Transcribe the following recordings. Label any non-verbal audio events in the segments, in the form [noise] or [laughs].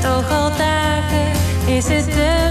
Toch al dagen, is het te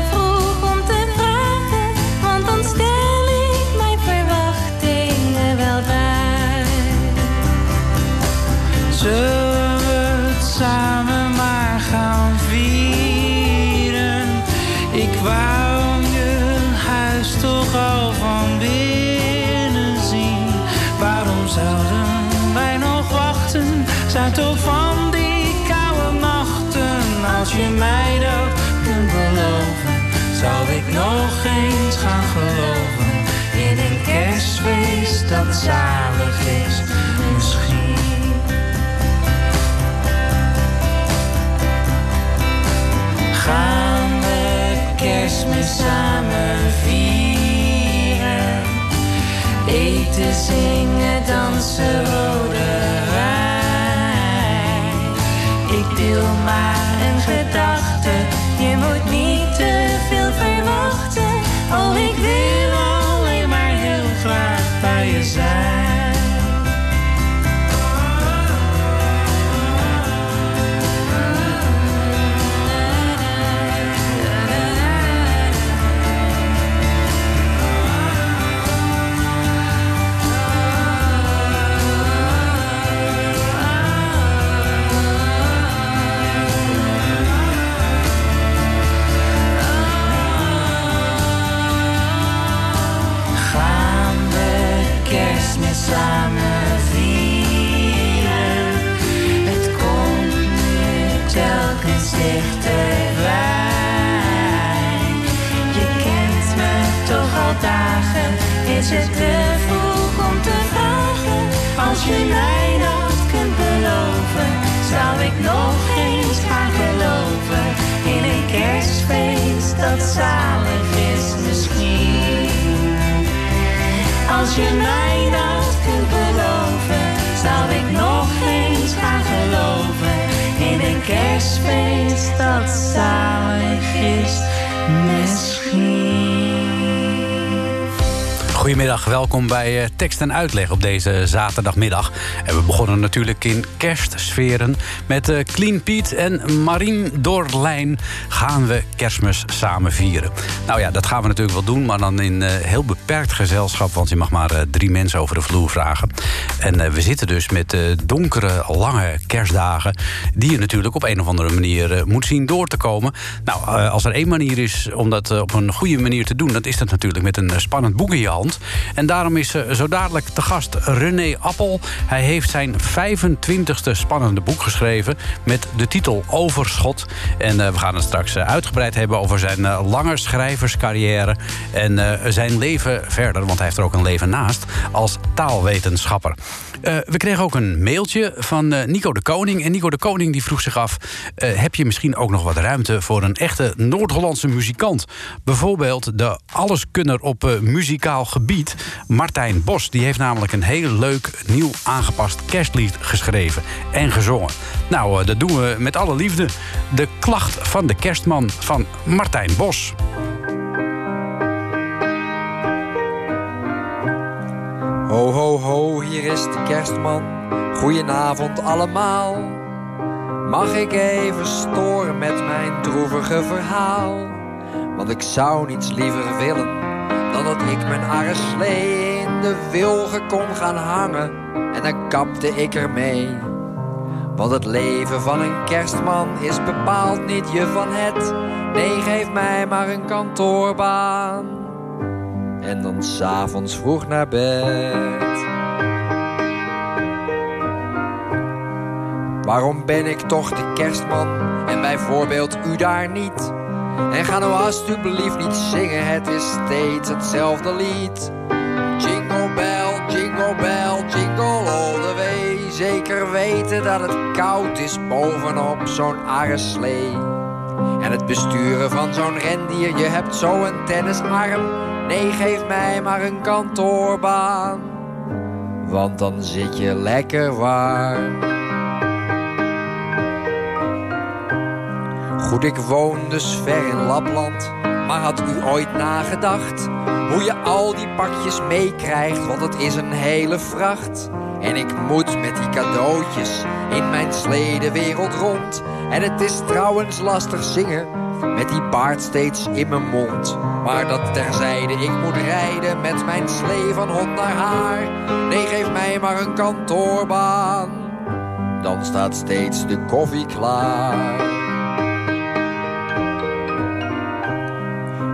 nog eens gaan geloven in een kerstfeest dat zalig is. Misschien. gaan we kerstmis samen vieren. Eten, zingen, dansen, rode wijn. Ik deel maar een gedachte, Tekst en Uitleg op deze zaterdagmiddag. En we begonnen natuurlijk in kerstsferen. Met eh, Clean Piet en Marien Dorlijn gaan we kerstmis samen vieren. Nou ja, dat gaan we natuurlijk wel doen, maar dan in eh, heel beperkt gezelschap... want je mag maar eh, drie mensen over de vloer vragen. En eh, we zitten dus met eh, donkere, lange kerstdagen... die je natuurlijk op een of andere manier eh, moet zien door te komen. Nou, als er één manier is om dat op een goede manier te doen... dan is dat natuurlijk met een spannend boek in je hand. En daarom is zo dadelijk te gast René Appel. Hij heeft zijn 25e spannende boek geschreven... met de titel Overschot. En we gaan het straks uitgebreid hebben over zijn lange schrijverscarrière... en zijn leven verder, want hij heeft er ook een leven naast... als taalwetenschapper. Eh, we kregen ook een mailtje van eh, Nico de Koning. En Nico de Koning die vroeg zich af... eh, heb je misschien ook nog wat ruimte voor een echte Noord-Hollandse muzikant? Bijvoorbeeld de alleskunner op muzikaal gebied, Martijn Bos. Die heeft namelijk een heel leuk, nieuw aangepast kerstlied geschreven en gezongen. Nou, dat doen we met alle liefde. De klacht van de kerstman van Martijn Bos. Ho, ho, ho, hier is de kerstman. Goedenavond allemaal. Mag ik even storen met mijn droevige verhaal? Want ik zou niets liever willen dan dat ik mijn arreslee in de wilgen kon gaan hangen. En dan kapte ik ermee. Want het leven van een kerstman is bepaald niet je van het. Nee, geef mij maar een kantoorbaan. En dan s'avonds vroeg naar bed. Waarom ben ik toch de kerstman en bijvoorbeeld u daar niet? En ga nou alsjeblieft niet zingen, het is steeds hetzelfde lied. Jingle bell, jingle bell, jingle all the way. Zeker weten dat het koud is bovenop zo'n arreslee. En het besturen van zo'n rendier, je hebt zo een tennisarm. Nee, geef mij maar een kantoorbaan. Want dan zit je lekker warm. Goed, ik woon dus ver in Lapland. Maar had u ooit nagedacht hoe je al die pakjes meekrijgt? Want het is een hele vracht. En ik moet met die cadeautjes in mijn sledewereld rond. En het is trouwens lastig zingen met die baard steeds in mijn mond. Maar dat terzijde, ik moet rijden met mijn slee van hond naar haar. Nee, geef mij maar een kantoorbaan. Dan staat steeds de koffie klaar.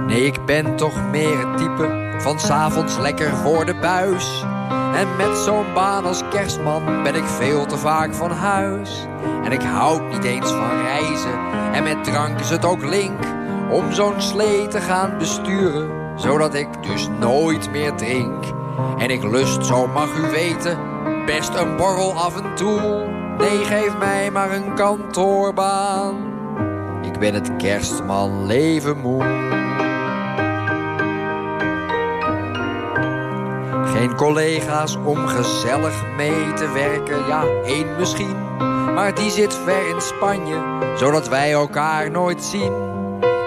Nee, ik ben toch meer het type van s'avonds lekker voor de buis. En met zo'n baan als kerstman ben ik veel te vaak van huis. En ik houd niet eens van reizen. En met drank is het ook link om zo'n slee te gaan besturen. Zodat ik dus nooit meer drink. En ik lust, zo mag u weten, best een borrel af en toe. Nee, geef mij maar een kantoorbaan. Ik ben het kerstman leven moe. Geen collega's om gezellig mee te werken, ja, één misschien. Maar die zit ver in Spanje, zodat wij elkaar nooit zien.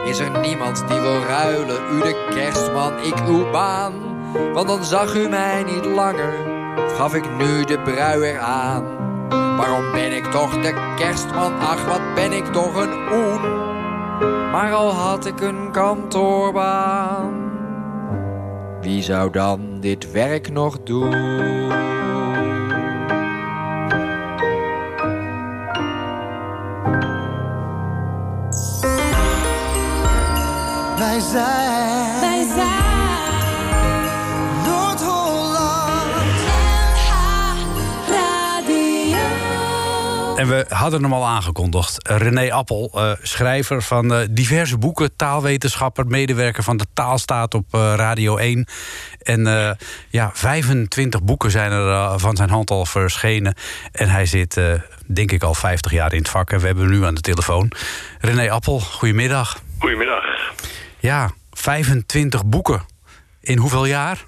Is er niemand die wil ruilen, u de kerstman, ik uw baan? Want dan zag u mij niet langer, gaf ik nu de bruier aan. Waarom ben ik toch de kerstman, ach wat ben ik toch een oen. Maar al had ik een kantoorbaan wie zou dan dit werk nog doen? Wij zijn. En we hadden hem al aangekondigd. René Appel, eh, schrijver van eh, diverse boeken, taalwetenschapper, medewerker van de Taalstaat op eh, Radio 1. En eh, ja, 25 boeken zijn er eh, van zijn hand al verschenen. En hij zit, eh, denk ik, al 50 jaar in het vak. En we hebben hem nu aan de telefoon. René Appel, goedemiddag. Goedemiddag. Ja, 25 boeken. In hoeveel jaar?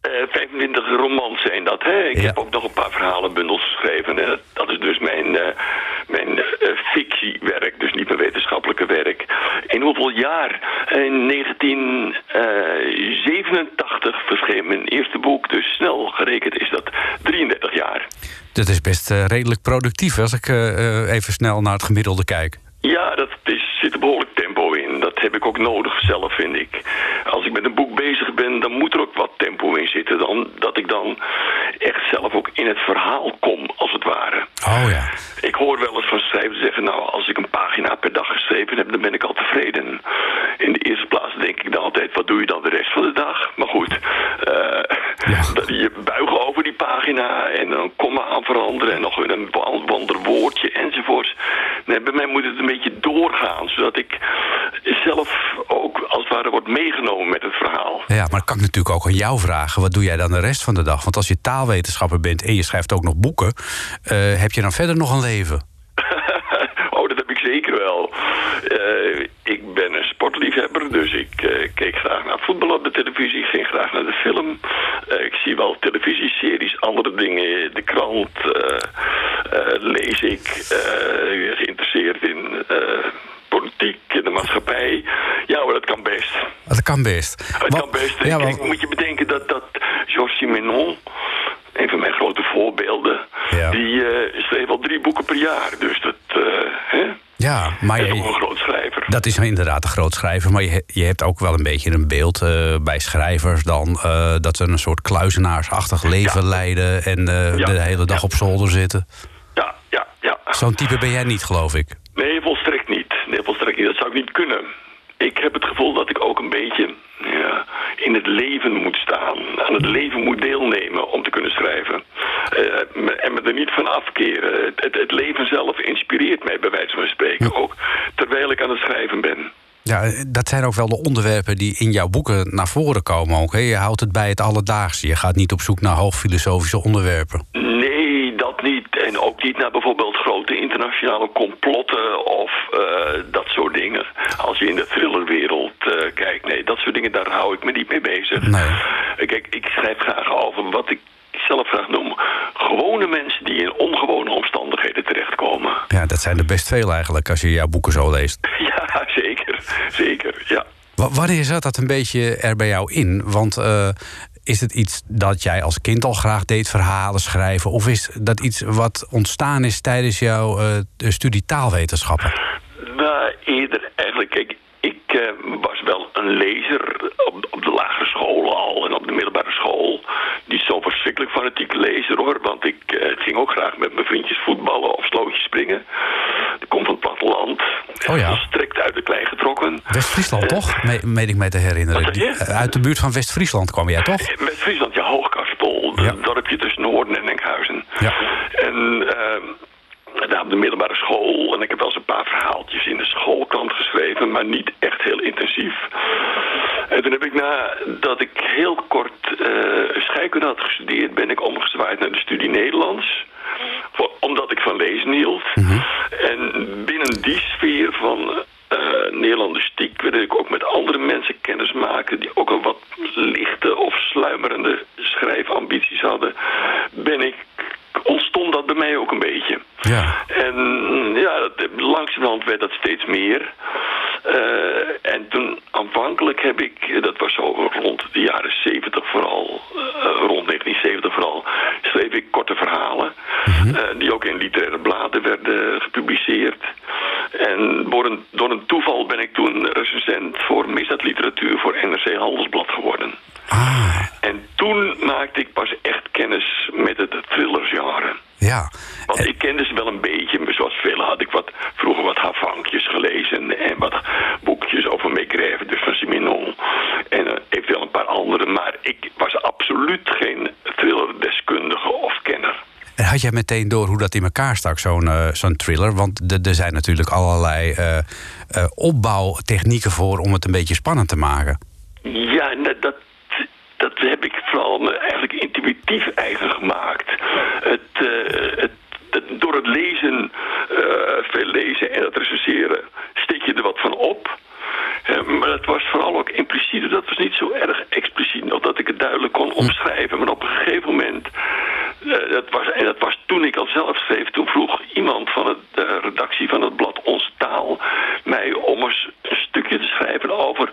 Eh 25 romans zijn dat, hè? Ik Ja. heb ook nog een paar verhalenbundels geschreven. En dat, is dus mijn, eh, mijn eh, fictiewerk, dus niet mijn wetenschappelijke werk. In hoeveel jaar? In 1987 verscheen mijn eerste boek, dus snel gerekend is dat 33 jaar. Dat is best eh, redelijk productief als ik eh, eh, even snel naar het gemiddelde kijk. Ja, dat is, zit een behoorlijk tempo in. Dat heb ik ook nodig zelf, vind ik. Als ik met een boek bezig ben, dan moet er ook wat tempo in zitten. Dan, dat ik dan echt zelf ook in het verhaal kom, als het ware. Oh ja. Ik hoor wel eens van schrijvers zeggen, nou, als ik een pagina per dag geschreven heb, dan ben ik al tevreden. In de eerste plaats denk ik dan altijd, wat doe je dan de rest van de dag? Maar goed, eh, dat [laughs] je buigen over die pagina en dan komma aan veranderen en nog een ander woordje enzovoort. Nee, bij mij moet het een beetje doorgaan, zodat ik zelf ook als het ware word meegenomen met het verhaal. Ja, maar kan ik natuurlijk ook aan jou vragen. Wat doe jij dan de rest van de dag? Want als je taalwetenschapper bent en je schrijft ook nog boeken... eh, heb je dan verder nog een leven? [laughs] oh, dat heb ik zeker wel. Eh, ik ben een sportliefhebber, dus ik eh, keek graag naar voetbal op de televisie. Ik ging graag naar de film. Ik zie wel televisieseries, andere dingen. De krant lees ik. geïnteresseerd in eh, politiek, in de maatschappij. Ja, maar dat kan best. Dat kan best. Het Wat- kan best. Ja, Kijk, want- moet je bedenken dat, dat Georges Simenon, een van mijn grote voorbeelden, Ja. die eh, schreef al drie boeken per jaar. Dus dat, eh, hè? ja, maar is ook een je, groot schrijver. dat is inderdaad een groot schrijver. Maar je, je hebt ook wel een beetje een beeld eh, bij schrijvers dan... dat ze een soort kluizenaarsachtig leven Ja. leiden... en Ja. de hele dag Ja. op zolder zitten. Ja, ja, ja. Zo'n type ben jij niet, geloof ik. Nee, Dat zou ik niet kunnen. Ik heb het gevoel dat ik ook een beetje ja, in het leven moet staan. Aan het leven moet deelnemen om te kunnen schrijven. Eh, en me er niet van afkeren. Het, leven zelf inspireert mij bij wijze van spreken ook. Terwijl ik aan het schrijven ben. Ja, dat zijn ook wel de onderwerpen die in jouw boeken naar voren komen. Ook, hè? Je houdt het bij het alledaagse. Je gaat niet op zoek naar hoogfilosofische onderwerpen. En ook niet naar bijvoorbeeld grote internationale complotten of eh, dat soort dingen. Als je in de thrillerwereld eh, kijkt. Nee, dat soort dingen, daar hou ik me niet mee bezig. Nee. Kijk, ik schrijf graag over wat ik zelf graag noem... gewone mensen die in ongewone omstandigheden terechtkomen. Ja, dat zijn er best veel eigenlijk als je jouw boeken zo leest. [laughs] Ja, zeker. Zeker, ja. Wa- Wanneer zat dat een beetje er bij jou in? Want eh, is het iets dat jij als kind al graag deed, verhalen schrijven? Of is dat iets wat ontstaan is tijdens jouw eh, studie taalwetenschappen? Nou, eerder eigenlijk. Kijk, ik eh, was wel een lezer op, op de lagere school al en op de middelbare school. Niet zo verschrikkelijk fanatiek lezer hoor, want ik eh, ging ook graag met mijn vriendjes voetballen of slootjes springen. Ik kom van het platteland. Oh ja. Strikt uit de klei getrokken. West-Friesland, toch? Me meen ik me te herinneren. Die- eh, uit de buurt van West-Friesland kwam jij, toch? Met Friesland, ja. Ja. Een dorpje tussen Noorden en Enkhuizen. Ja. En daar op de middelbare school. En ik heb wel eens een paar verhaaltjes in de schoolkrant geschreven, maar niet echt heel intensief. En toen heb ik nadat ik heel kort eh scheikunde had gestudeerd, ben ik omgezwaaid naar de studie Nederlands. Voor- omdat ik van lezen hield. En binnen die sfeer van eh Nederlandistiek wilde ik ook met andere mensen kennis maken die ook een wat lichte of sluimerende schrijfambities hadden. Ben ik, ontstond dat bij mij ook een beetje. Ja. En ja, dat, langzamerhand werd dat steeds meer. Eh, en toen aanvankelijk heb ik, dat was zo rond de jaren 70 vooral, eh, rond 1970 vooral, schreef ik korte verhalen. eh, die ook in literaire bladen werden gepubliceerd. En door een, door een toeval ben ik toen recensent voor misdaadliteratuur voor NRC Handelsblad geworden. Ah, En toen maakte ik pas echt kennis met het thrillergenre. Ja. Want ik kende ze wel een beetje, maar zoals velen had ik wat, vroeger wat havankjes gelezen en wat boekjes over Maigret, dus van Simenon. En eh, eventueel een paar andere, maar ik was absoluut geen thrillerdeskundige of kenner. En had jij meteen door hoe dat in elkaar stak, zo'n eh, zo'n thriller? Want er zijn natuurlijk allerlei eh, eh, opbouwtechnieken voor om het een beetje spannend te maken. Ja, en dat, dat, dat heb ik vooral me eigenlijk intuïtief eigen gemaakt. Het, eh, het, het- door het lezen, eh, veel lezen en het recenseren, steek je er wat van op. Eh, maar het was vooral ook impliciet, dat was niet zo erg expliciet, nog dat ik het duidelijk kon omschrijven. Maar op een gegeven moment, eh, dat was, en dat was toen ik al zelf schreef, toen vroeg iemand van het, de redactie van het blad Ons Taal mij om eens een stukje te schrijven over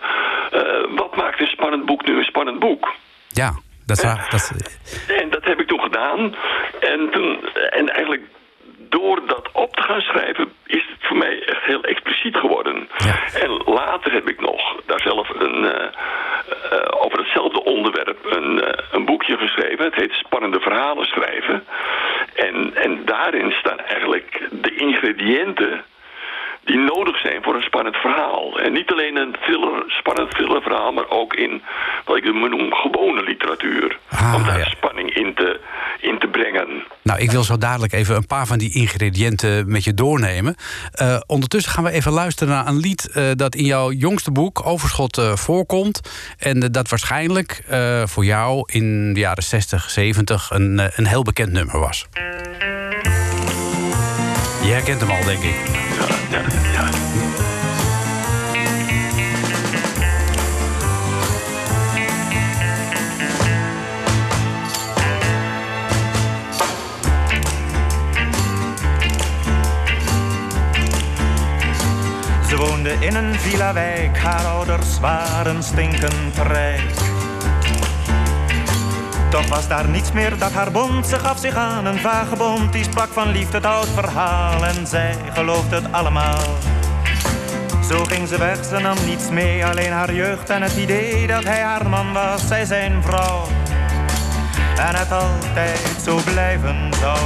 eh, wat maakt een spannend boek nu een spannend boek. Ja, dat is waar. Dat, En dat heb ik toen gedaan. En, toen, en eigenlijk door dat op te gaan schrijven is het voor mij echt heel expliciet geworden. Ja. En later heb ik nog daar zelf een, eh, eh, over hetzelfde onderwerp een, eh, een boekje geschreven. Het heet Spannende Verhalen schrijven. En, en daarin staan eigenlijk de ingrediënten die nodig zijn voor een spannend verhaal. En niet alleen een thriller, spannend thrillerverhaal, maar ook in wat ik noem gewone literatuur. Ah, om daar ja. spanning in te, in te brengen. nou, ik wil zo dadelijk even een paar van die ingrediënten met je doornemen. Eh, ondertussen gaan we even luisteren naar een lied eh, dat in jouw jongste boek Overschot eh, voorkomt. En dat waarschijnlijk voor jou in de jaren 60, 70 een, een heel bekend nummer was. Je herkent hem al, denk ik. Ja, ja, ja. Ze woonde in een villa-wijk, haar ouders waren stinkend rijk. Toch was daar niets meer dat haar bond. Ze gaf zich aan een vagebond, die sprak van liefde het oud verhaal. En zij geloofde het allemaal. Zo ging ze weg, ze nam niets mee, alleen haar jeugd en het idee dat hij haar man was, zij zijn vrouw. En het altijd zo blijven zou.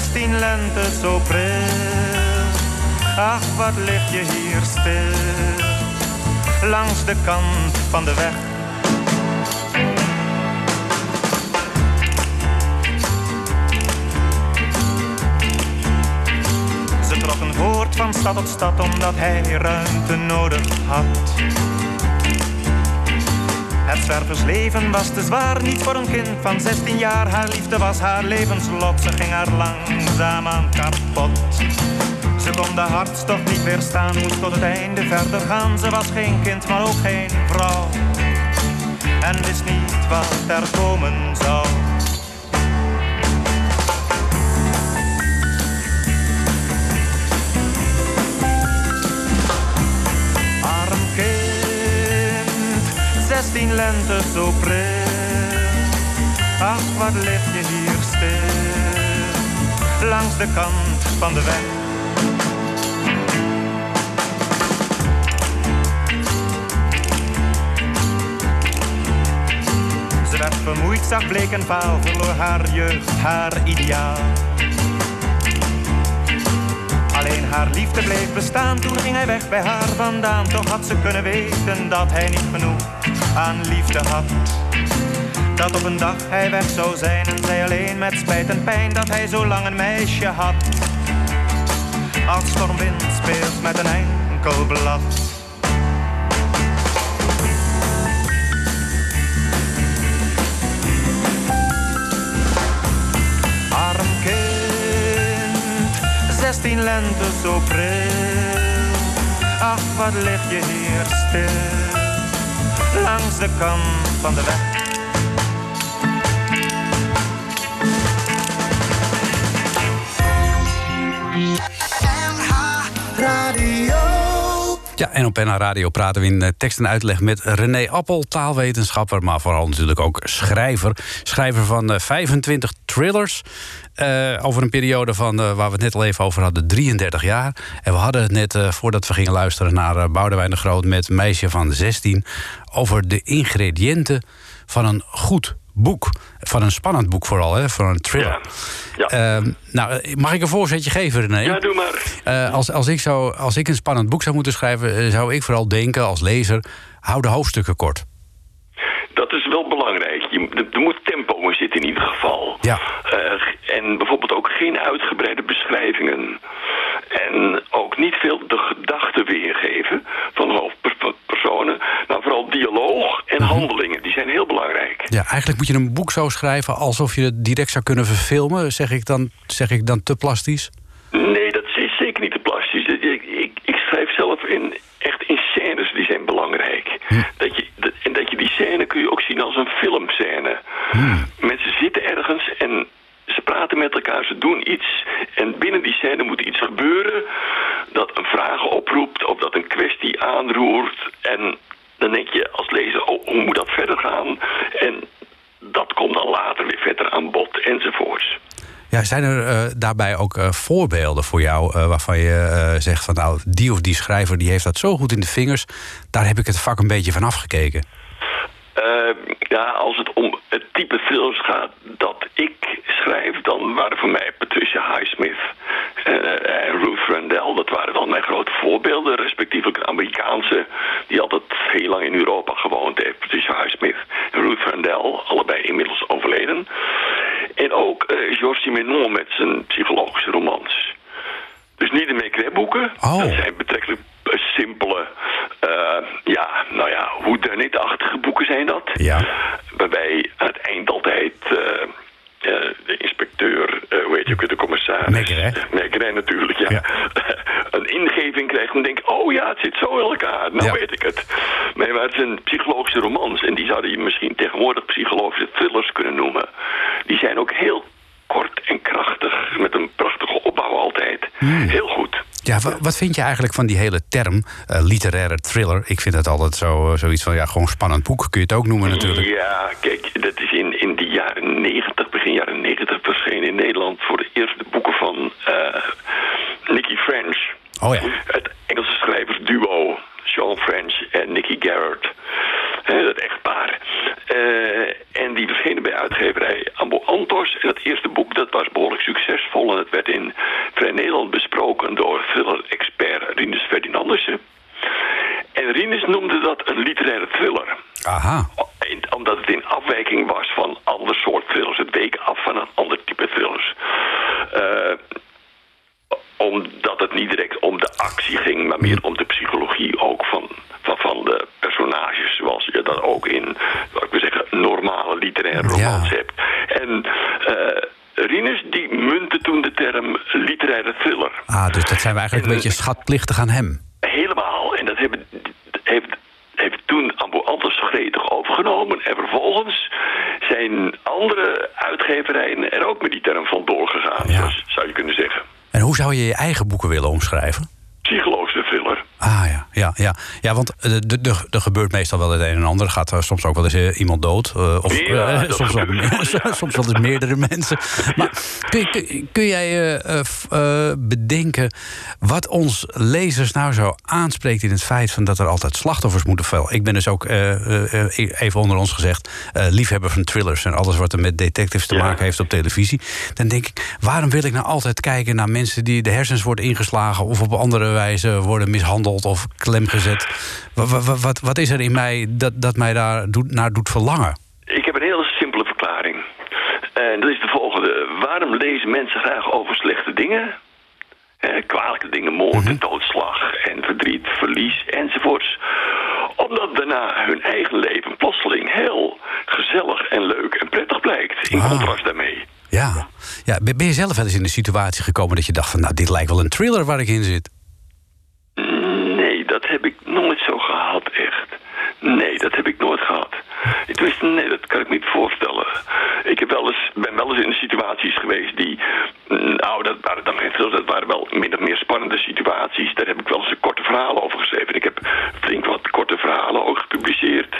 zestien lente zo pril. Ach, wat lig je hier stil, langs de kant van de weg. Ze trokken voort van stad tot stad omdat hij ruimte nodig had. Het zwerversleven was te zwaar, niet voor een kind van 16 jaar. Haar liefde was haar levenslot, ze ging haar langzaamaan kapot. Ze kon de hartstocht niet weerstaan, moest tot het einde verder gaan. Ze was geen kind, maar ook geen vrouw. En wist niet wat er komen zou. 16 lente zo pril. Ach, wat lig je hier stil, langs de kant van de weg. Ze werd vermoeid, zag bleek en vaal, verloor haar jeugd, haar ideaal. Alleen haar liefde bleef bestaan, toen ging hij weg bij haar vandaan. Toch had ze kunnen weten dat hij niet genoeg aan liefde had. Dat op een dag hij weg zou zijn en zij alleen met spijt en pijn dat hij zo lang een meisje had. Als stormwind speelt met een enkel blad. Arm kind, 16 lente zo pril. Ach, wat lig je hier stil, langs de kant van de weg. Radio. Ja, en op NH Radio praten we in eh, tekst en uitleg met René Appel, taalwetenschapper, maar vooral natuurlijk ook schrijver. Schrijver van eh, 25 thrillers. eh, over een periode van, eh, waar we het net al even over hadden, 33 jaar. En we hadden het net, eh, voordat we gingen luisteren naar Boudewijn de Groot met meisje van 16, over de ingrediënten van een goed boek. Van een spannend boek vooral, hè, van een thriller. Ja. Ehm, nou, mag ik een voorzetje geven, René? Ja, doe maar. Eh, als, als, ik zou, als ik een spannend boek zou moeten schrijven, eh, zou ik vooral denken als lezer: hou de hoofdstukken kort. Dat is wel belangrijk. Je, er, moet tempo in zitten in ieder geval. Ja. Eh, en bijvoorbeeld ook geen uitgebreide beschrijvingen. En ook niet veel de gedachten weergeven van hoofdpersonen. Nou, dialoog en Mhm. handelingen. Die zijn heel belangrijk. Ja, eigenlijk moet je een boek zo schrijven alsof je het direct zou kunnen verfilmen. Zeg ik dan, zeg ik dan te plastisch? Nee, dat is zeker niet te plastisch. Ik, ik, ik schrijf zelf in, echt in scènes, die zijn belangrijk. Dat je, dat- en dat je die scène kun je ook zien als een filmscène. Mensen zitten ergens en ze praten met elkaar, ze doen iets. En binnen die scène moet iets gebeuren dat een vraag oproept of dat een kwestie aanroert. En dan denk je als lezer, oh, hoe moet dat verder gaan? En dat komt dan later weer verder aan bod enzovoorts. Ja, zijn er eh, daarbij ook eh, voorbeelden voor jou eh, waarvan je zegt van nou, die of die schrijver die heeft dat zo goed in de vingers, daar heb ik het vak een beetje van afgekeken. Eh, ja, als het om het type thrillers gaat dat ik schrijf, dan waren voor mij Patricia Highsmith eh, en Ruth Randell, dat waren wel mijn grote voorbeelden, respectievelijk een Amerikaanse die altijd heel lang in Europa gewoond heeft, Patricia Highsmith en Ruth Randell, allebei inmiddels overleden. En ook eh Georges Simenon met zijn psychologische romans. Dus niet de Maigret-boeken. Oh. Dat zijn betrekkelijk eh, simpele, eh, ja, nou ja, hoe achtige boeken zijn dat. Ja. Waarbij aan het eind altijd eh, eh, de inspecteur, eh, hoe heet je ook, de commissaris. Maigret. Maigret natuurlijk, ja. [laughs] een ingeving krijgt en denkt, oh ja, het zit zo in elkaar. Nou Ja. weet ik het. Nee, maar het zijn psychologische romans. En die zouden je misschien tegenwoordig psychologische thrillers kunnen noemen. Die zijn ook heel kort en krachtig. Met een prachtige opbouw altijd. Hmm. Wat vind je eigenlijk van die hele term, eh, literaire thriller? Ik vind het altijd zo, eh, zoiets van, ja, gewoon spannend boek kun je het ook noemen natuurlijk. Ja, kijk, dat is in, in de jaren 90, begin jaren 90 verschenen in Nederland voor de eerste boeken van eh Nicky French. Oh ja. Het Engelse schrijversduo, Sean French en Nicky Garrett. Eh, dat echtpaar. Eh, en die verschenen bij uitgeverij Ambo Antos. En het eerste boek dat was behoorlijk succesvol. En het werd in Vrij Nederland besproken door thriller-expert Rinus Ferdinandussen. En Rinus noemde dat een literaire thriller. Aha. In- omdat het in afwijking was van ander soort thrillers. Het week af van een ander type thrillers. Eh, omdat het niet direct om de actie ging, maar meer om de psychologie ook van, van, van de personages. Zoals je dat ook in, wat ik wil zeggen, normale literaire romans hebt. En uh, Rinus die muntte toen de term literaire thriller. Ah, dus dat zijn we eigenlijk een beetje schatplichtig aan hem. Helemaal. En dat hebben, heeft, heeft toen Ambo Anders gretig overgenomen. En vervolgens zijn andere uitgeverijen er ook met die term van doorgegaan. Ja. Dus zou je kunnen zeggen. En hoe zou je je eigen boeken willen omschrijven? Ah ja, ja, ja. ja want er gebeurt meestal wel het een en ander. Er gaat er soms ook wel eens uh, iemand dood. Uh, of ja, uh, [laughs] soms, ja. [laughs] soms wel eens meerdere [laughs] mensen. Maar kun, kun, kun jij bedenken wat ons lezers nou zo aanspreekt in het feit van dat er altijd slachtoffers moeten vallen? Ik ben dus ook, even onder ons gezegd, liefhebber van thrillers en alles wat er met detectives te maken heeft op televisie. Dan denk ik, waarom wil ik nou altijd kijken naar mensen die de hersens worden ingeslagen of op andere wijze worden mishandeld? Of klemgezet. Wat, wat, wat is er in mij dat, dat mij daar doet, naar doet verlangen? Ik heb een hele simpele verklaring. En dat is de volgende. Waarom lezen mensen graag over slechte dingen? kwalijke dingen, moord, mm doodslag en verdriet, verlies enzovoorts. Omdat daarna hun eigen leven plotseling heel gezellig en leuk en prettig blijkt. In ah. contrast daarmee. Ja. ja, ben je zelf wel eens in de situatie gekomen dat je dacht van... nou, dit lijkt wel een thriller waar ik in zit? Dat heb ik nooit zo gehad, echt. Nee, dat heb ik nooit gehad. Tenminste, nee, dat kan ik me niet voorstellen. Ik heb wel eens, ben wel eens in situaties geweest die... Nou, dat waren dan dat waren wel min of meer spannende situaties. Daar heb ik wel eens een korte verhaal over geschreven. Ik heb flink wat korte verhalen ook gepubliceerd.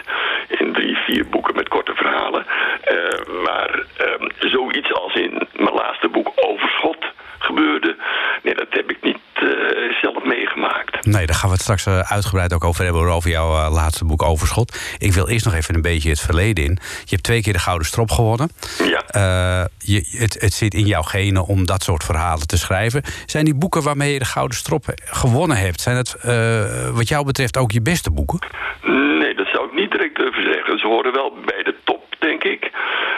In drie, vier boeken met korte verhalen. Uh, maar uh, zoiets als in mijn laatste boek Overschot gebeurde... Nee, dat heb ik niet uh, zelf meegemaakt. Nee, daar gaan we het straks uh, uitgebreid ook over hebben... over jouw uh, laatste boek Overschot. Ik wil eerst nog even een beetje het verleden in. Je hebt twee keer de Gouden Strop gewonnen. Ja. Je, het, het, zit in jouw genen om dat soort verhalen te schrijven. Zijn die boeken waarmee je de Gouden Strop gewonnen hebt... zijn het wat jou betreft ook je beste boeken? Nee, dat zou ik niet direct durven zeggen. Ze horen wel bij de top, denk ik.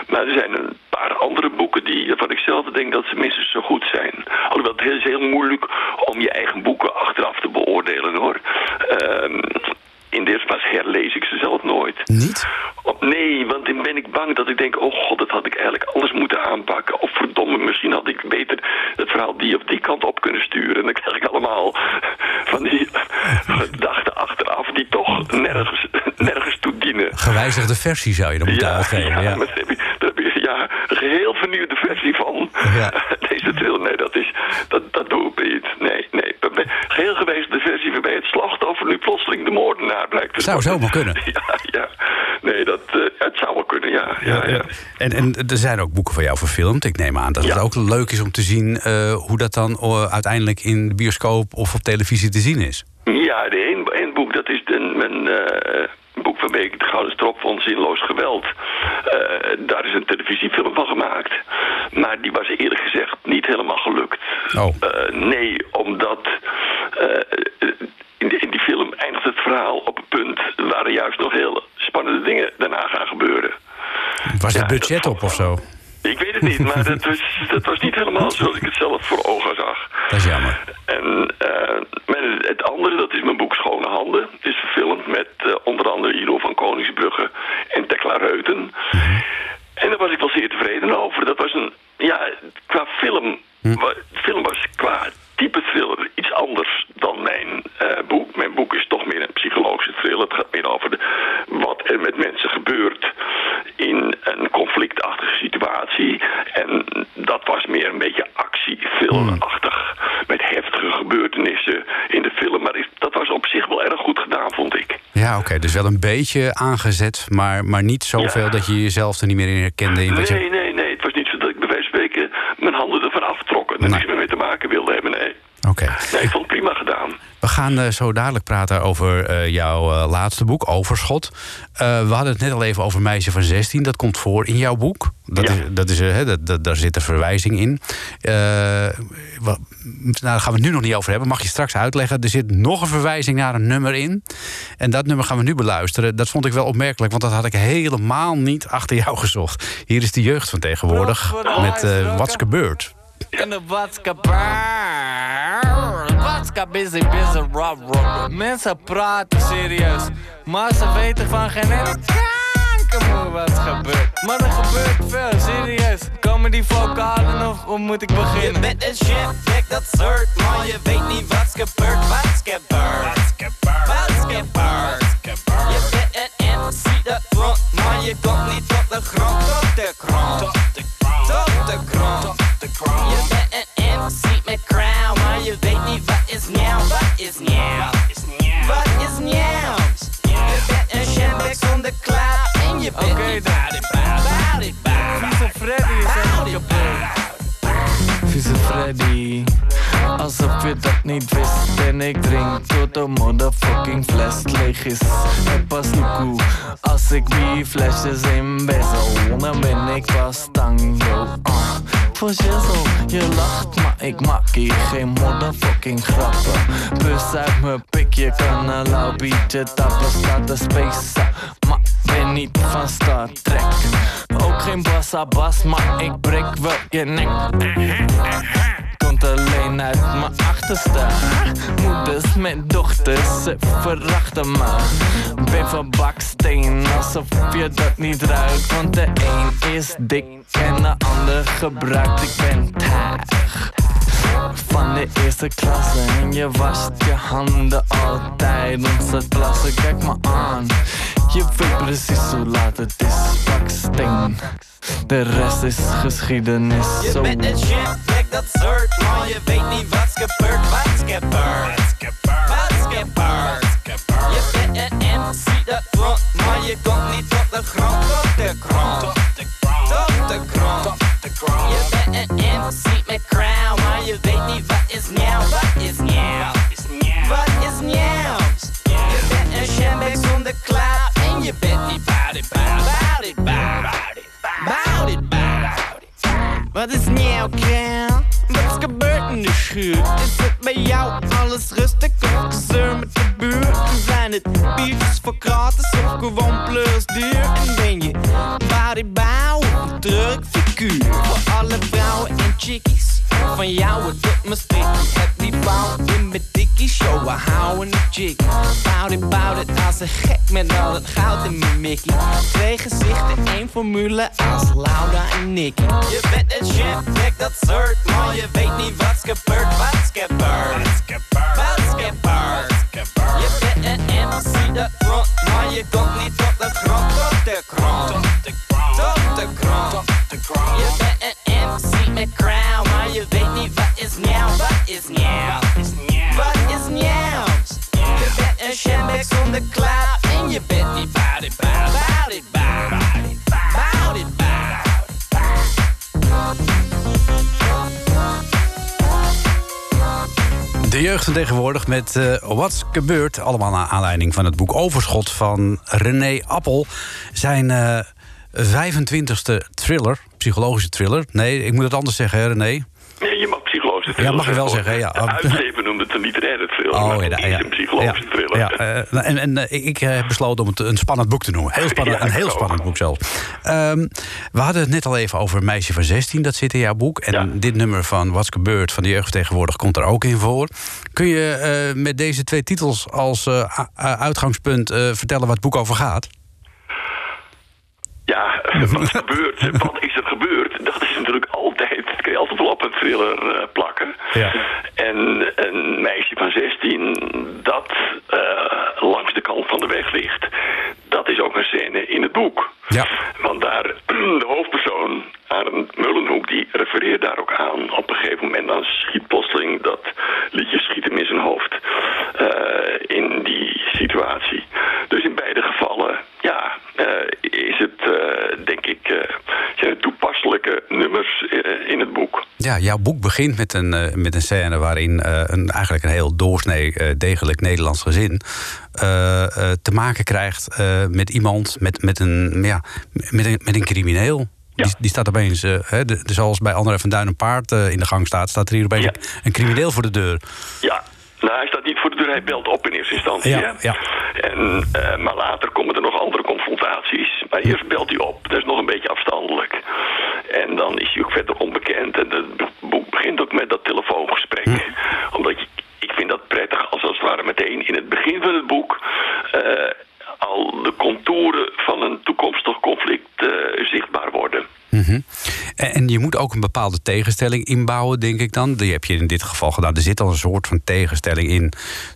Maar er zijn een paar andere boeken die, waarvan ik zelf denk dat ze minstens zo goed zijn. Alhoewel het is heel moeilijk om je eigen boeken achteraf te beoordelen hoor. Uh, in de eerste plaats herlees ik ze zelf nooit. Niet? Nee, want dan ben ik bang dat ik denk... oh god, dat had ik eigenlijk alles moeten aanpakken. Of verdomme, misschien had ik beter het verhaal die of die kant op kunnen sturen. En dan krijg ik allemaal van die [laughs] gedachten achteraf... die toch nergens, nergens Gewijzigde versie zou je dan moeten uitgeven. Ja, ja. Maar heb je, ja, een geheel vernieuwde versie van ja. [laughs] deze trail. Nee, dat, is, dat, dat doe ik niet. Nee, nee. Geheel gewijzigde versie waarbij het slachtoffer nu plotseling de moordenaar blijkt te Zou zomaar kunnen. [laughs] Ja, ja. Nee, dat, uh, het zou wel kunnen, ja. ja, ja, En, en er zijn ook boeken van jou verfilmd. Ik neem aan dat het ook leuk is om te zien... Uh, hoe dat dan uh, uiteindelijk in de bioscoop of op televisie te zien is. Ja, de één boek, dat is de, mijn boek waarmee ik de Gouden Strop van Zinloos Geweld. Uh, daar is een televisiefilm van gemaakt. Maar die was eerlijk gezegd niet helemaal gelukt. Oh. Uh, nee, omdat uh, in, in, die film eindigt het verhaal op een punt... waar er juist nog heel spannende dingen daarna gaan gebeuren. Was het budget op of zo? Het [laughs] niet, maar dat was, dat was niet helemaal zoals ik het zelf voor ogen zag. Dat is jammer. En uh, het andere, dat is mijn boek Schone Handen. Het is verfilmd met uh, onder andere Iro van Koningsbrugge en Tekla Reuten. Mhm. En daar was ik wel zeer tevreden over. Dat was een, ja, qua film, hm. film was qua type thriller iets anders dan mijn uh, boek. Mijn boek is toch meer een psychologische thriller. Het gaat meer over de, wat er met mensen gebeurt in een conflictachtige situatie. En dat was meer een beetje actiefilmachtig. Met heftige gebeurtenissen in de film. Maar dat was op zich wel erg goed gedaan, vond ik. Ja, oké. dus wel een beetje aangezet, maar, maar niet zoveel dat je jezelf er niet meer in herkende. In nee, je... nee, nee. Het was niet zo dat ik bij wijze van spreken mijn handen ervan aftrok. En er niks meer mee te maken wilde hebben, nee. Ik vond het prima gedaan. We gaan uh, zo dadelijk praten over uh, jouw uh, laatste boek, Overschot. we hadden het net al even over Meisje van 16. Dat komt voor in jouw boek. Dat ja. is, dat is, dat, dat, daar zit een verwijzing in. Wat, nou, daar gaan we het nu nog niet over hebben. Mag je straks uitleggen. Er zit nog een verwijzing naar een nummer in. En dat nummer gaan we nu beluisteren. Dat vond ik wel opmerkelijk, want dat had ik helemaal niet achter jou gezocht. Hier is de jeugd van tegenwoordig met Wat's Gebeurd. In de watskaper. Watska busy, busy, rob, rob. Mensen praten serieus, maar ze weten van geen kankermoe wat gebeurt. Maar er gebeurt veel, serieus. Komen die vocalen of, of moet ik beginnen? Je bent een shit, kijk dat soort, maar je weet niet wat's gebeurd. Wat's gebeurd. Wat's gebeurd. Je bent een MC dat front, maar je komt niet tot de grond. Tot de grond. Tot de grond. Tot de grond. Je bent een MC met crown, maar je weet niet wat is nieuw. Wat is nieuw? Wat is nieuw? Je bent een shambek zonder klaar en je bent niet. Vieze Freddy is. Vieze Freddy. Alsof je dat niet wist En ik drink tot de motherfucking fles leeg is En pas koe Als ik die flesjes in bezel Dan ben ik pas tang, yo uh. Voor je lacht maar ik maak hier geen motherfucking grappen. Bus uit mijn pik, je kan een lauw biertje tappen Staat de space maar ben niet van Star Trek. Ook geen bassa bas, maar ik breek wel je nek Komt alleen uit mijn achterste. Moeders met dochters, ze verachten me. Ben van baksteen, alsof je dat niet ruikt. Want de een is dik en de ander gebruikt. Ik ben taag van de eerste klasse. En je wast je handen altijd Onze plassen, kijk me aan Je weet precies hoe laat het is De rest is geschiedenis Je bent een shit, dat soort, maar je weet niet wat's gebeurd. Wat's gebeurd. Wat's gebeurd. Je bent een MC dat front, maar je komt niet tot de grond. Tot de grond. Tot de grond. Je bent een MC met crown, maar je weet niet wat is nieuw. Wat is nieuw? Wat is nieuw? Je bent een shambek zonder klaar en je bent niet boudy, boudy, boudy, boudy, boudy. Wat is nieuw, Kel? Wat is gebeurd in de schuur? Is het bij jou alles rustig of gezeur met de buurt? Zijn het biertjes voor gratis of gewoon plus duur? En ben je bodybouw of een druk figuur? Voor alle vrouwen en chickies van jou het doet me vrouw in mijn dikkie show, we houden een jiggy Bout it, bout it, als een gek met al het goud in mijn mickey Twee gezichten, één formule als Laura en Nicky. Je bent een shit, kijk dat soort, maar je weet niet wat's gebeurd, wat's gebeurd. Wat's gebeurd. Je bent een MC dat front, maar je komt niet tot de grond, tot de grond. Tot de grond. Je bent een Is is is. De jeugd van tegenwoordig met eh What's Gebeurd. Allemaal naar aanleiding van het boek Overschot van René Appel. Zijn eh 25e thriller, psychologische thriller. Nee, ik moet het anders zeggen, hè, René. Nee, je mag psychologische Ja, thriller mag je wel zeggen, ja. De uitgever noemde het een literaire thriller, maar ja, het is een psychologische ja, thriller. Ja, eh, en en eh, ik eh, heb besloten om het een spannend boek te noemen. Heel [laughs] spannend, Ja, een heel spannend boek zelfs. Ehm, we hadden het net al even over meisje van 16, dat zit in jouw boek. En dit nummer van What's Gebeurd van de jeugd tegenwoordig komt er ook in voor. Kun je met deze twee titels als uitgangspunt vertellen waar het boek over gaat? Ja, [laughs] wat gebeurt? Wat is er gebeurd? Dat is natuurlijk altijd, dat kun je altijd wel op een thriller eh, plakken. Ja. En een meisje van 16 dat eh, langs de kant van de weg ligt, dat is ook een scène in het boek. Ja. Want daar, [clears throat] de hoofdpersoon, Arend Mullenhoek, die refereert daar ook aan. Op een gegeven moment dan schiet plotseling dat liedje schiet hem in zijn hoofd. eh, in die situatie. Dus in beide gevallen, ja, eh, is het, eh, denk ik, eh, zijn het toepasselijke nummers eh, in het boek. Ja, jouw boek begint met een, eh, met een scène waarin eh, een, eigenlijk een heel doorsnee eh, degelijk Nederlands gezin te maken krijgt met iemand, met, met, een, ja, met, een, met een crimineel. Die, die staat opeens, hè, de, zoals bij André van Duin een paard in de gang staat, staat er hier opeens een, een crimineel voor de deur. Ja, Nou, hij staat niet voor de deur, hij belt op in eerste instantie. Ja, hè? ja. En, maar later komen er nog andere. Maar eerst belt hij op, dat is nog een beetje afstandelijk. En dan is hij ook verder onbekend. En het boek begint ook met En, je moet ook een bepaalde tegenstelling inbouwen, denk ik dan. Die heb je in dit geval gedaan. Er zit al een soort van tegenstelling in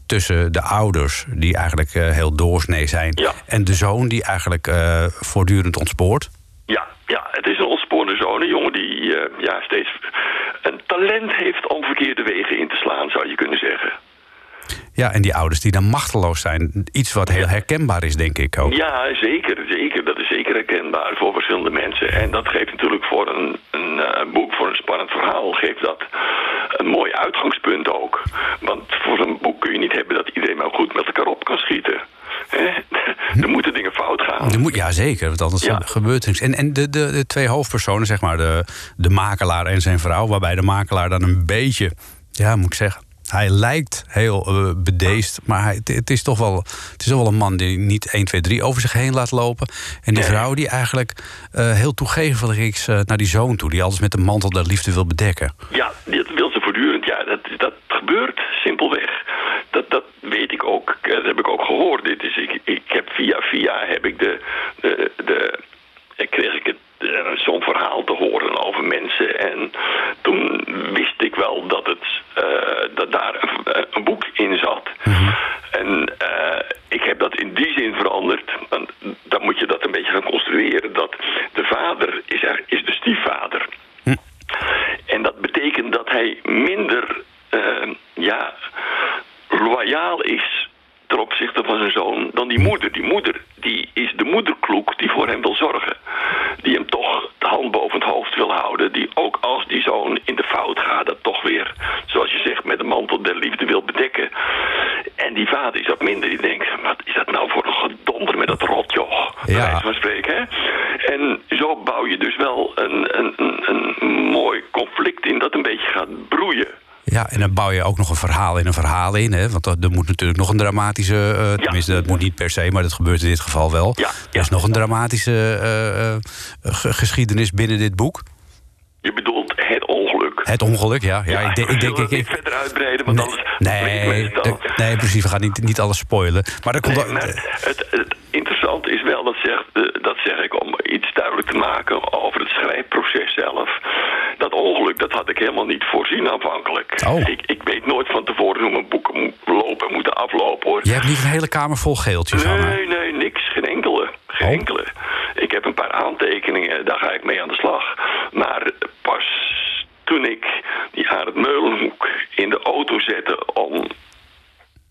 tussen de ouders, die eigenlijk eh, heel doorsnee zijn, Ja. en de zoon die eigenlijk eh, voortdurend ontspoort. Ja, ja, het is een ontspoorde zoon. Een jongen die eh, ja, steeds een talent heeft om verkeerde wegen in te slaan, zou je kunnen zeggen. Ja, en die ouders die dan machteloos zijn. Iets wat heel herkenbaar is, denk ik ook. Ja, zeker, zeker. Dat herkenbaar voor verschillende mensen. En dat geeft natuurlijk voor een, een eh, boek, voor een spannend verhaal, geeft dat een mooi uitgangspunt ook. Want voor een boek kun je niet hebben dat iedereen maar goed met elkaar op kan schieten. Hè? [laughs] Er moeten dingen fout gaan. Er moet, ja, zeker, want anders Ja. gebeurt er niks. En, en de, de, de twee hoofdpersonen, zeg maar, de, de makelaar en zijn vrouw... waarbij de makelaar dan een beetje, ja, moet ik zeggen... Hij lijkt heel eh, bedeesd, maar hij, het, het is toch wel, het is toch wel een man die niet 1, 2, 3 over zich heen laat lopen. En die vrouw die eigenlijk eh, heel toegevelijk is eh, naar die zoon toe, die alles met de mantel der liefde wil bedekken. Ja, dat wil ze voortdurend. Ja, dat, dat gebeurt simpelweg. Dat, dat weet ik ook. Dat heb ik ook gehoord. Dit is, ik, ik heb via via heb ik de, de, de ik kreeg ik het zo'n verhaal te horen over mensen. En toen wist ik wel dat, het, eh, dat daar een, een boek in zat. En eh, ik heb dat in die zin veranderd. Want dan moet je dat een beetje gaan construeren. Dat de vader is, er, is de stiefvader. En dat betekent dat hij minder eh, ja, loyaal is ten opzichte van zijn zoon dan die moeder. Die moeder die is de moederkloek die voor hem wil zorgen. Die hem toch de hand boven het hoofd wil houden. Die ook als die zoon in de fout gaat, dat toch weer, zoals je zegt, met de mantel der liefde wil bedekken. En die vader is dat minder. Die denkt, wat is dat nou voor een gedonder met dat rotjoch? Ja. van spreken, hè? En zo bouw je dus wel een, een, een, een mooi conflict in dat een beetje gaat broeien. Ja, en dan bouw je ook nog een verhaal in een verhaal in. Hè? Want er moet natuurlijk nog een dramatische... eh, tenminste, dat moet niet per se, maar dat gebeurt in dit geval wel. Ja, Er is nog een dramatische eh, eh, ge- geschiedenis binnen dit boek. Je bedoelt het ongeluk. Het ongeluk, ja. ja, ik, denk- ik denk... Ik, verder uitbreiden, want anders nee, al. de- nee, precies. We gaan niet, niet alles spoilen. Maar er komt Nee, maar het, het interessante is wel, dat, zegt, eh, dat zeg ik om duidelijk te maken over het schrijfproces zelf. Dat ongeluk, dat had ik helemaal niet voorzien aanvankelijk. Oh. Ik, ik weet nooit van tevoren hoe mijn boeken moet lopen en moeten aflopen hoor. Je hebt niet een hele kamer vol geeltjes, Anna. Nee, nee, niks. Geen enkele. Geen Oh. enkele. Ik heb een paar aantekeningen, daar ga ik mee aan de slag. Maar pas toen ik die het Meulenhoek in de auto zette om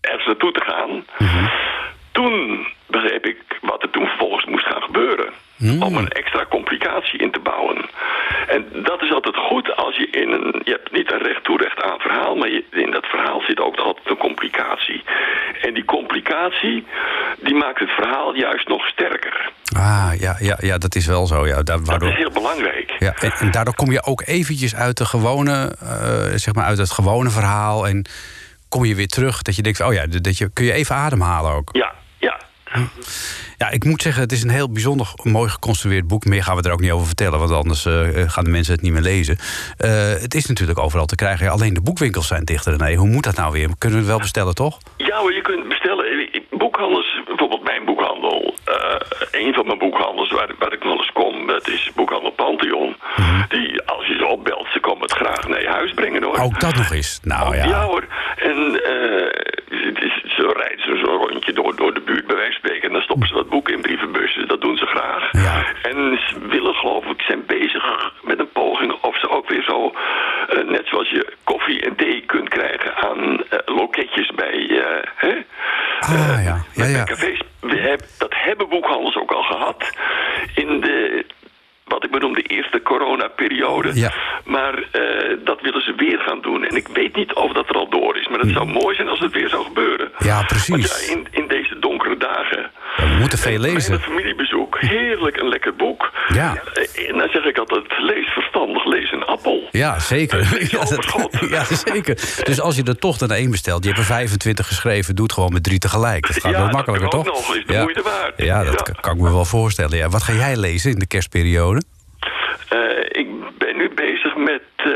ergens naartoe te gaan... toen begreep ik wat er toen vervolgens moest gaan gebeuren. Om een extra complicatie in te bouwen. En dat is altijd goed als je in een... Je hebt niet een recht toe recht aan verhaal... maar je, in dat verhaal zit ook altijd een complicatie. En die complicatie, die maakt het verhaal juist nog sterker. Ah, ja, ja, ja, dat is wel zo. Ja, daar, Dat waardoor... is heel belangrijk. Ja, en, en daardoor kom je ook eventjes uit de gewone, eh, zeg maar uit het gewone verhaal en kom je weer terug dat je denkt, oh ja, dat je kun je even ademhalen ook. Ja, ja. Ik moet zeggen, het is een heel bijzonder mooi geconstrueerd boek. Meer gaan we er ook niet over vertellen, want anders eh, gaan de mensen het niet meer lezen. Eh, het is natuurlijk overal te krijgen. Alleen de boekwinkels zijn dichter. Nee, hoe moet dat nou weer? Kunnen we het wel bestellen, toch? Ja hoor, je kunt bestellen. Boekhandels, bijvoorbeeld mijn boekhandel. eh een van mijn boekhandels waar, waar ik nog eens kom, dat is boekhandel Pantheon. Die, als je ze opbelt, ze komen het graag naar je huis brengen hoor. Ook dat nog eens. Nou ja. ja. hoor. En het is, zo rijden ze zo'n rondje door, door de buurt bij wijze van spreken. En dan stoppen ze wat boeken in brievenbussen. Dat doen ze graag. En ze willen geloof ik, zijn bezig met een poging of ze ook weer zo, eh, net zoals je koffie en thee kunt krijgen aan eh, loketjes bij, eh, hè? Ah ja, ja, ja. cafés. We hebben, dat hebben boekhandels ook al gehad in de, wat ik bedoel, de eerste coronaperiode. Ja. Maar dat willen ze weer gaan doen. En ik weet niet of dat er al door is. Maar het zou mooi zijn als het weer zou gebeuren. Hm. Ja, precies. Ja, in, in deze donkere dagen... We moeten veel Bij lezen. familiebezoek, heerlijk een lekker boek. Ja. Eh, En dan zeg ik altijd, lees verstandig, lees een appel. Ja, zeker. [laughs] Ja, dat- [laughs] ja, zeker. Dus als je er toch dan één bestelt, je hebt er 25 geschreven, doe het gewoon met drie tegelijk. Dat gaat Ja, wel makkelijker, toch? nog, is de ja. moeite waard. Ja, dat Ja. kan- ik me wel voorstellen. Ja. Wat ga jij lezen in de kerstperiode? Eh, ik ben nu bezig met eh,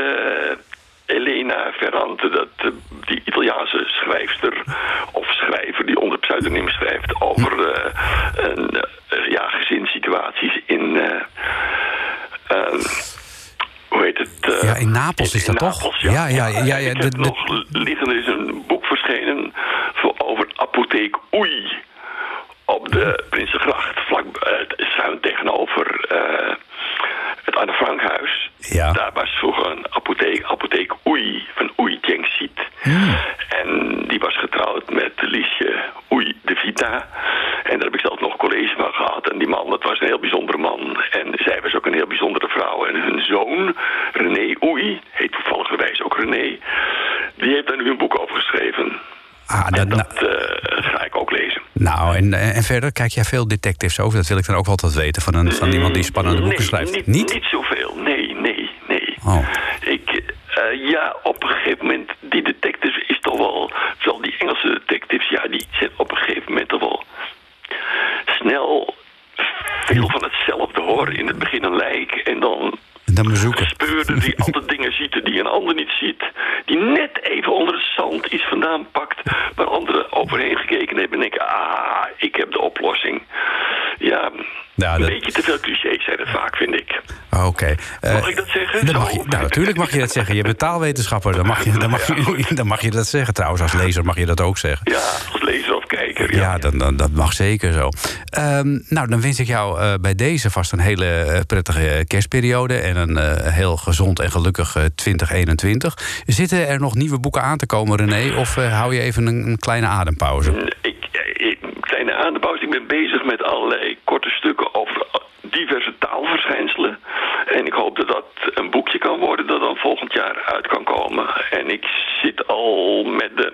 Elena Ferrante, dat, eh, die Italiaanse schrijfster of schrijver die onder pseudoniem schrijft over eh, een, eh, ja, gezinssituaties in. hoe heet het? Ja, in Napels is dat toch? Napels, Ja, ja, ja, ja, ik de- nog liggen, er is een boek verschenen voor, over apotheek Oei op de Prinsengracht, vlak schuin tegenover het Anne Frankhuis. Ja. Daar was vroeger een apotheek, apotheek Oei, van Oei Tjengsiet. Hmm. En die was getrouwd met Liesje Oei de Vita. En daar heb ik zelf nog college van gehad. En die man, dat was een heel bijzondere man. En zij was ook een heel bijzondere vrouw. En hun zoon, René Oei, heet toevalligerwijs ook René... die heeft daar nu een boek over geschreven. Ah, dat, nou, Dat eh, ga ik ook lezen. nou, en, en verder, kijk jij veel detectives over? Dat wil ik dan ook altijd weten van, een, van iemand die spannende boeken Nee, schrijft. Niet, Niet? niet zoveel. Nee, nee, nee. Oh. Ik, eh, ja, op een gegeven moment, die detectives is toch wel, vooral die Engelse detectives, ja, die zijn op een gegeven moment toch wel snel veel van hetzelfde hoor. In het begin een lijk en dan En dan bezoeken. een speurder die altijd dingen ziet die een ander niet ziet. Die net even onder het zand iets vandaan pakt waar anderen overheen gekeken hebben en denken, ah, ik heb de oplossing. Ja, Ja, een dat- beetje te veel clichés zijn het vaak, vind ik. Oké. Eh, Mag ik dat zeggen? dan mag Zo? je, nou, natuurlijk mag je dat zeggen. Je bent taalwetenschapper. Dan mag je, dan mag je, [laughs] dan mag je dat zeggen. Trouwens, als lezer mag je dat ook zeggen. Ja, als lezer of kijker. Ja, Ja. dan, dan, dat mag zeker zo. Ehm, nou, dan wens ik jou eh, bij deze vast een hele eh, prettige kerstperiode... en een eh, heel gezond en gelukkig eh, 2021. Zitten er nog nieuwe boeken aan te komen, René? Of eh, hou je even een, een kleine adempauze? Ik, ik, kleine aanbouw. Ik ben bezig met allerlei korte stukken over diverse taalverschijnselen. En ik hoop dat dat een boekje kan worden dat dan volgend jaar uit kan komen. En ik zit al met de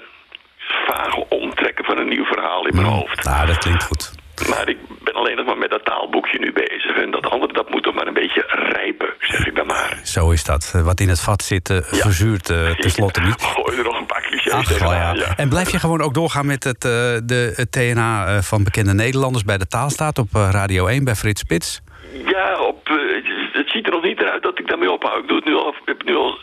vage omtrekken van een nieuw verhaal in mijn hoofd. Nou, dat klinkt goed. Maar ik ben alleen nog maar met dat taalboekje nu bezig. En dat andere, dat moet nog maar een beetje rijpen, zeg ik dan maar. Zo is dat. Eh, Wat in het vat zit, eh, verzuurt eh, [laughs] tenslotte niet. Gooi er nog een paar clichés Ach, ja. ja. En blijf je gewoon ook doorgaan met het, de, het TNA van bekende Nederlanders bij de taalstaat op Radio 1 bij Frits Spits? Ja, op, het- ziet er nog niet uit dat ik daarmee ophoud. Ik doe het nu al, ik heb nu al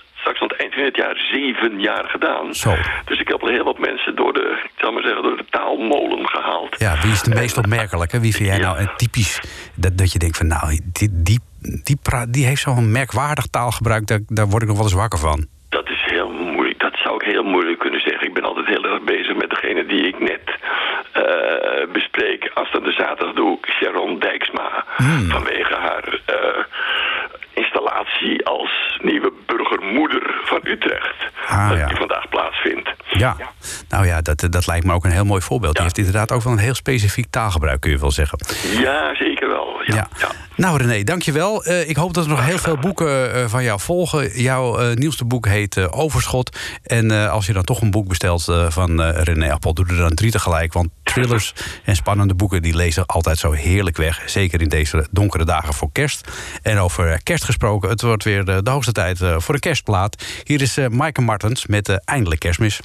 het eind van het jaar zeven jaar gedaan. Zo. Dus ik heb al heel wat mensen door de, ik zal maar zeggen, door de taalmolen gehaald. Ja, wie is de meest opmerkelijke? Wie vind jij nou een typisch dat, dat je denkt van nou, die, die, die, pra- die heeft zo'n merkwaardig taalgebruik, daar, daar word ik nog wel eens wakker van. Dat is heel moeilijk. Dat zou ik heel moeilijk kunnen zeggen. Ik ben altijd heel erg bezig met degene die ik net eh, bespreek. Als dat de zaterdag doe ik Sharon Dijksma. Hmm. Vanwege haar eh, installatie als nieuwe burgermoeder van Utrecht. Ah, dat ja. die vandaag plaatsvindt. Ja, nou ja, dat, dat lijkt me ook een heel mooi voorbeeld. Die Ja. heeft inderdaad ook wel een heel specifiek taalgebruik, kun je wel zeggen. Ja, zeker. Ja, Ja. ja. Nou René, dankjewel. Eh ik hoop dat er nog heel veel boeken eh, van jou volgen. Jouw eh, nieuwste boek heet Overschot. En als je dan toch een boek bestelt van René Appel... doe er dan drie tegelijk. Want thrillers en spannende boeken... die lezen altijd zo heerlijk weg. Zeker in deze donkere dagen voor kerst. En over kerst gesproken, het wordt weer de, hoogste tijd voor een kerstplaat. Hier is Maaike Martens met Eindelijk Kerstmis.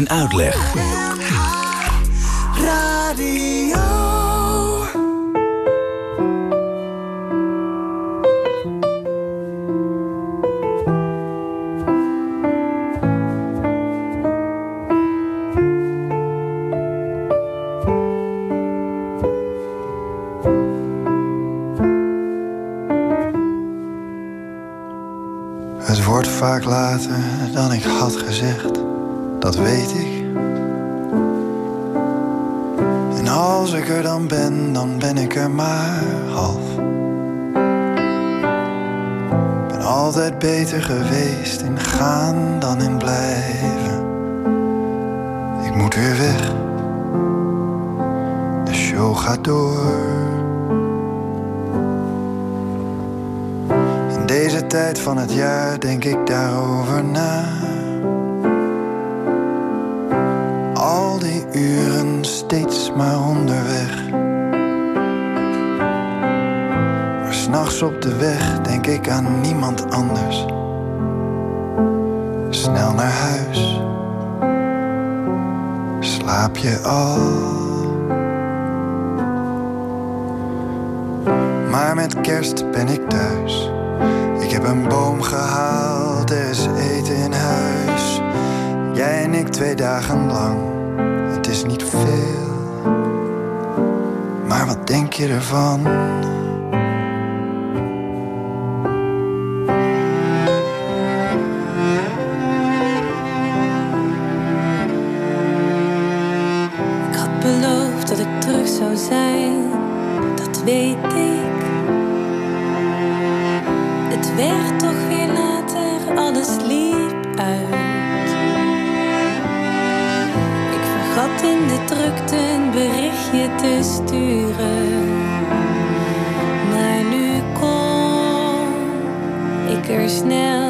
en uitleg. Maar met kerst ben ik thuis. Ik heb een boom gehaald, dus er is eten in huis. Jij en ik twee dagen lang, het is niet veel. Maar wat denk je ervan? te sturen. Maar nu kom ik er snel.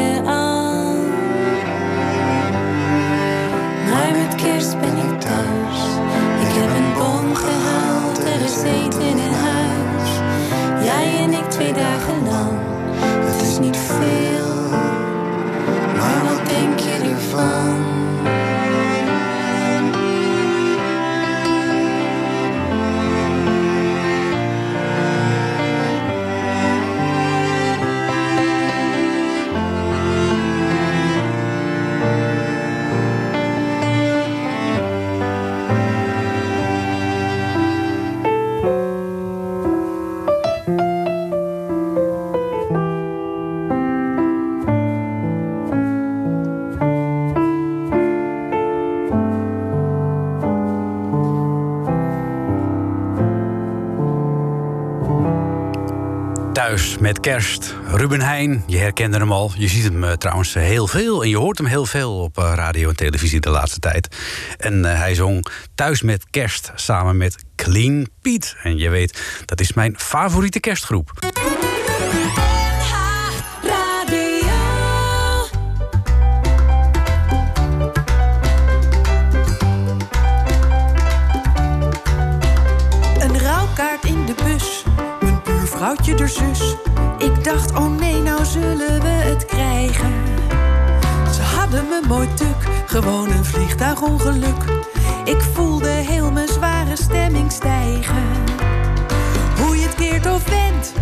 met kerst. Ruben Heijn, je herkende hem al. Je ziet hem eh, trouwens heel veel en je hoort hem heel veel op eh, radio en televisie de laatste tijd. En eh, hij zong Thuis met Kerst samen met Clean Piet. En je weet, dat is mijn favoriete kerstgroep. Buurvrouwtje de zus. Ik dacht, oh nee, nou zullen we het krijgen. Ze hadden me mooi tuk, gewoon een vliegtuigongeluk. Ik voelde heel mijn zware stemming stijgen. Hoe je het keert of wendt,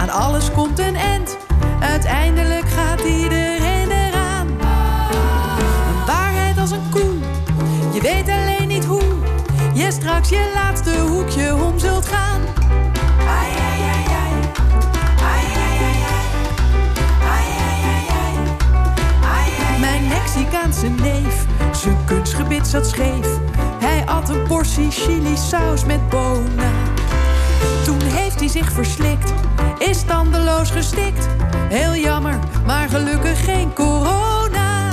aan alles komt een end. Uiteindelijk gaat iedereen eraan. Een waarheid als een koe, je weet alleen niet hoe. Je straks je laatste hoekje om zult gaan. Mexicaanse neef, zijn kunstgebit zat scheef. Hij at een portie chili saus met bonen. Toen heeft hij zich verslikt, is tandeloos gestikt. Heel jammer, maar gelukkig geen corona.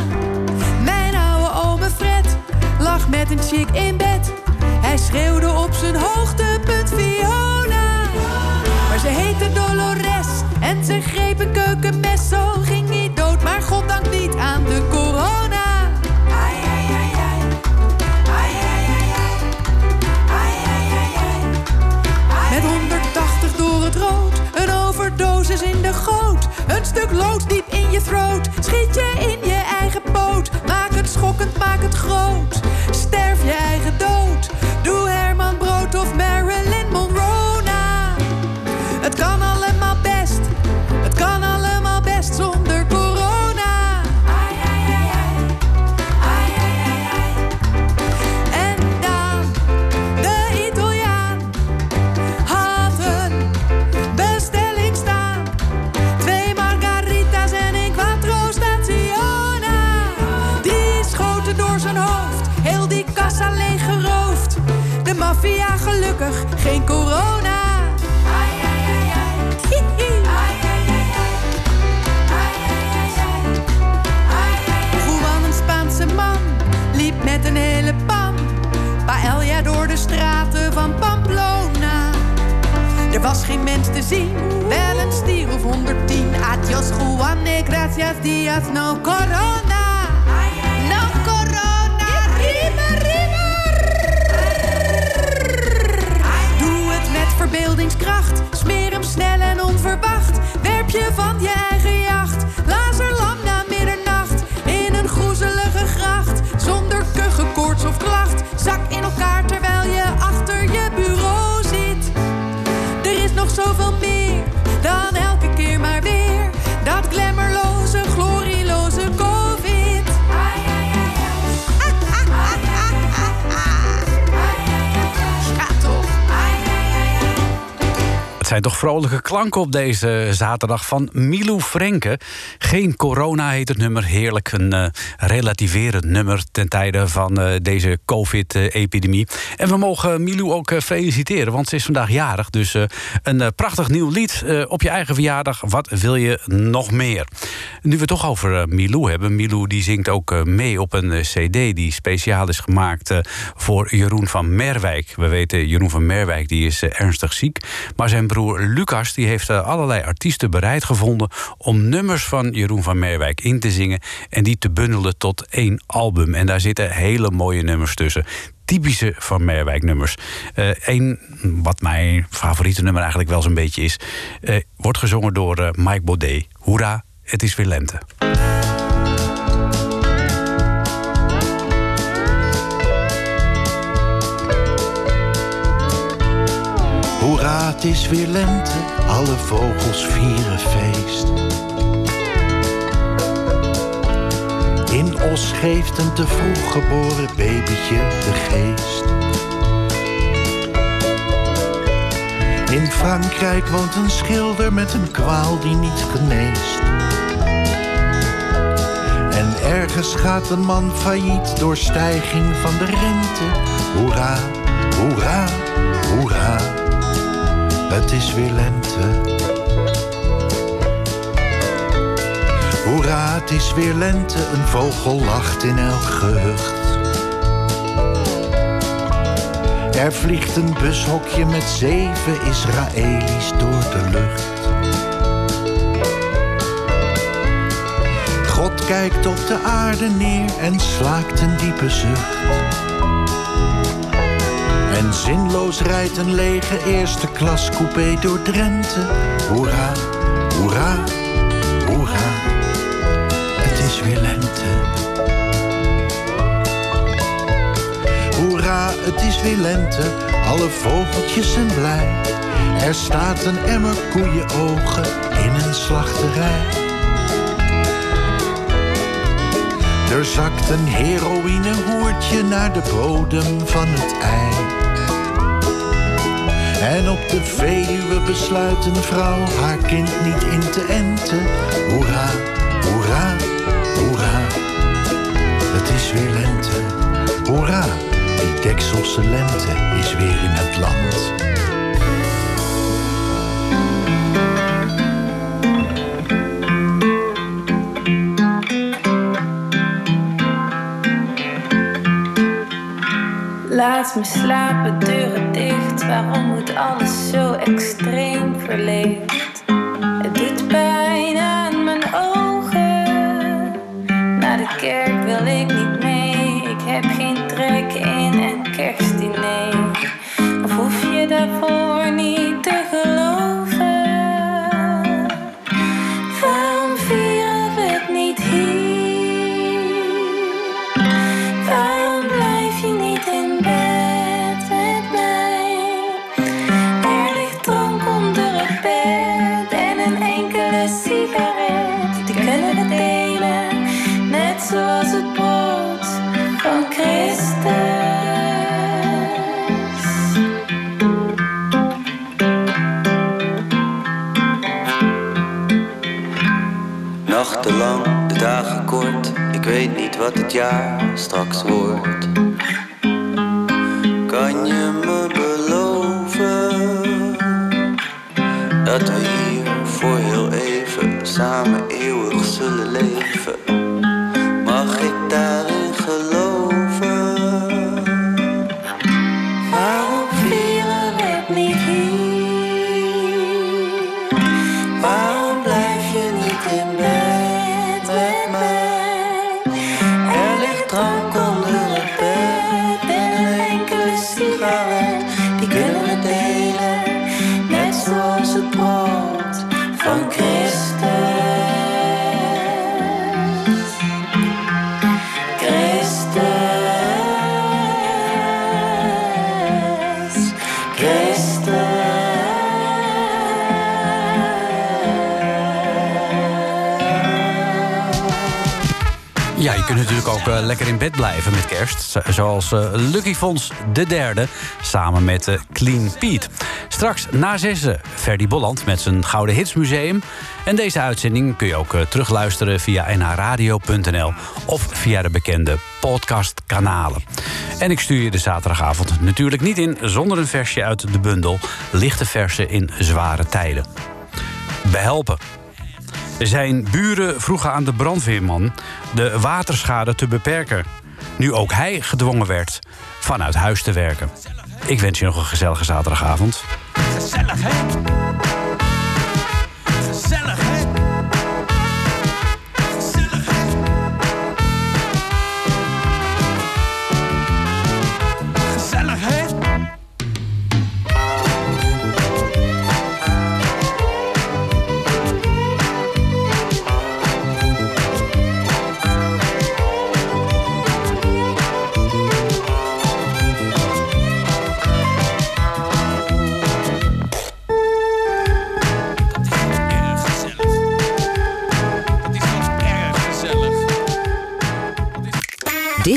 Mijn oude ome Fred lag met een chick in bed. Hij schreeuwde op zijn hoogtepunt Fiona. Maar ze heette Dolores en ze greep een keukenmes. Zo ging goddank niet aan de corona. Ai, ai, ai, ai. Ai, ai, ai, ai. Ai, ai, ai, ai. Met 180 door het rood, een overdosis in de goot. Een stuk lood diep in je throat, schiet je in je eigen poot. Maak het schokkend, maak het groot. Sterf je eigen dood. Geen corona. Ai, ai, ai, ai. Ai. Ai, ai, ai, ai. Ai, ai, ai. Juan, een Spaanse man, liep met een hele pan. Paella door de straten van Pamplona. Er was geen mens te zien, wel een stier of 110. Adios, Juan, eh, gracias, dias, no corona. Vrolijke klanken op deze zaterdag van Milou Frenke. Geen corona heet het nummer. Heerlijk een eh, relativerend nummer ten tijde van eh, deze COVID-epidemie. En we mogen Milou ook eh, feliciteren, want ze is vandaag jarig. Dus een prachtig nieuw lied op je eigen verjaardag. Wat wil je nog meer? Nu we het toch over Milou hebben. Milou die zingt ook mee op een cd die speciaal is gemaakt voor Jeroen van Merwijk. We weten, Jeroen van Merwijk die is ernstig ziek. Maar zijn broer Lucas die heeft eh, allerlei artiesten bereid gevonden... om nummers van Jeroen van Merwijk in te zingen... en die te bundelen tot één album. En daar zitten hele mooie nummers tussen typische Van Merwijk nummers. Eén, wat mijn favoriete nummer eigenlijk wel zo'n beetje is... eh, wordt gezongen door eh, Mike Baudet. Hoera, het is weer lente. Hoera, het is weer lente, alle vogels vieren feest. In Os geeft een te vroeg geboren babytje de geest. In Frankrijk woont een schilder met een kwaal die niet geneest. En ergens gaat een man failliet door stijging van de rente. Hoera, hoera, hoera, het is weer lente. Hoera, het is weer lente, een vogel lacht in elk gehucht. Er vliegt een bushokje met zeven Israëli's door de lucht. God kijkt op de aarde neer en slaakt een diepe zucht. En zinloos rijdt een lege eerste klas coupé door Drenthe. Hoera, hoera, hoera. Het is weer lente. Hoera, het is weer lente. Alle vogeltjes zijn blij. Er staat een emmer koeienogen in een slachterij. Er zakt een heroïnehoertje naar de bodem van het ei. En op de Veluwe besluit een vrouw haar kind niet in te enten. Hoera, hoera, hoera. Het is weer lente. Hoera, die dekselse lente is weer in het land. Laat me slapen, deuren dicht. Waarom moet alles zo extreem verleefd? Nachtenlang, de dagen kort, ik weet niet wat het jaar straks wordt. Kunt natuurlijk ook eh, lekker in bed blijven met kerst. Zo- Zoals eh, Lucky Fons de derde, samen met eh, Clean Pete. Straks na zessen Ferdy Bolland met zijn Gouden Hitsmuseum. En deze uitzending kun je ook terugluisteren via nhradio.nl... of via de bekende podcastkanalen. En ik stuur je de zaterdagavond natuurlijk niet in... zonder een versje uit de bundel Lichte Versen in Zware Tijden. Behelpen. Zijn buren vroegen aan de brandweerman de waterschade te beperken. Nu ook hij gedwongen werd vanuit huis te werken. Ik wens je nog een gezellige zaterdagavond. Gezellig, hè?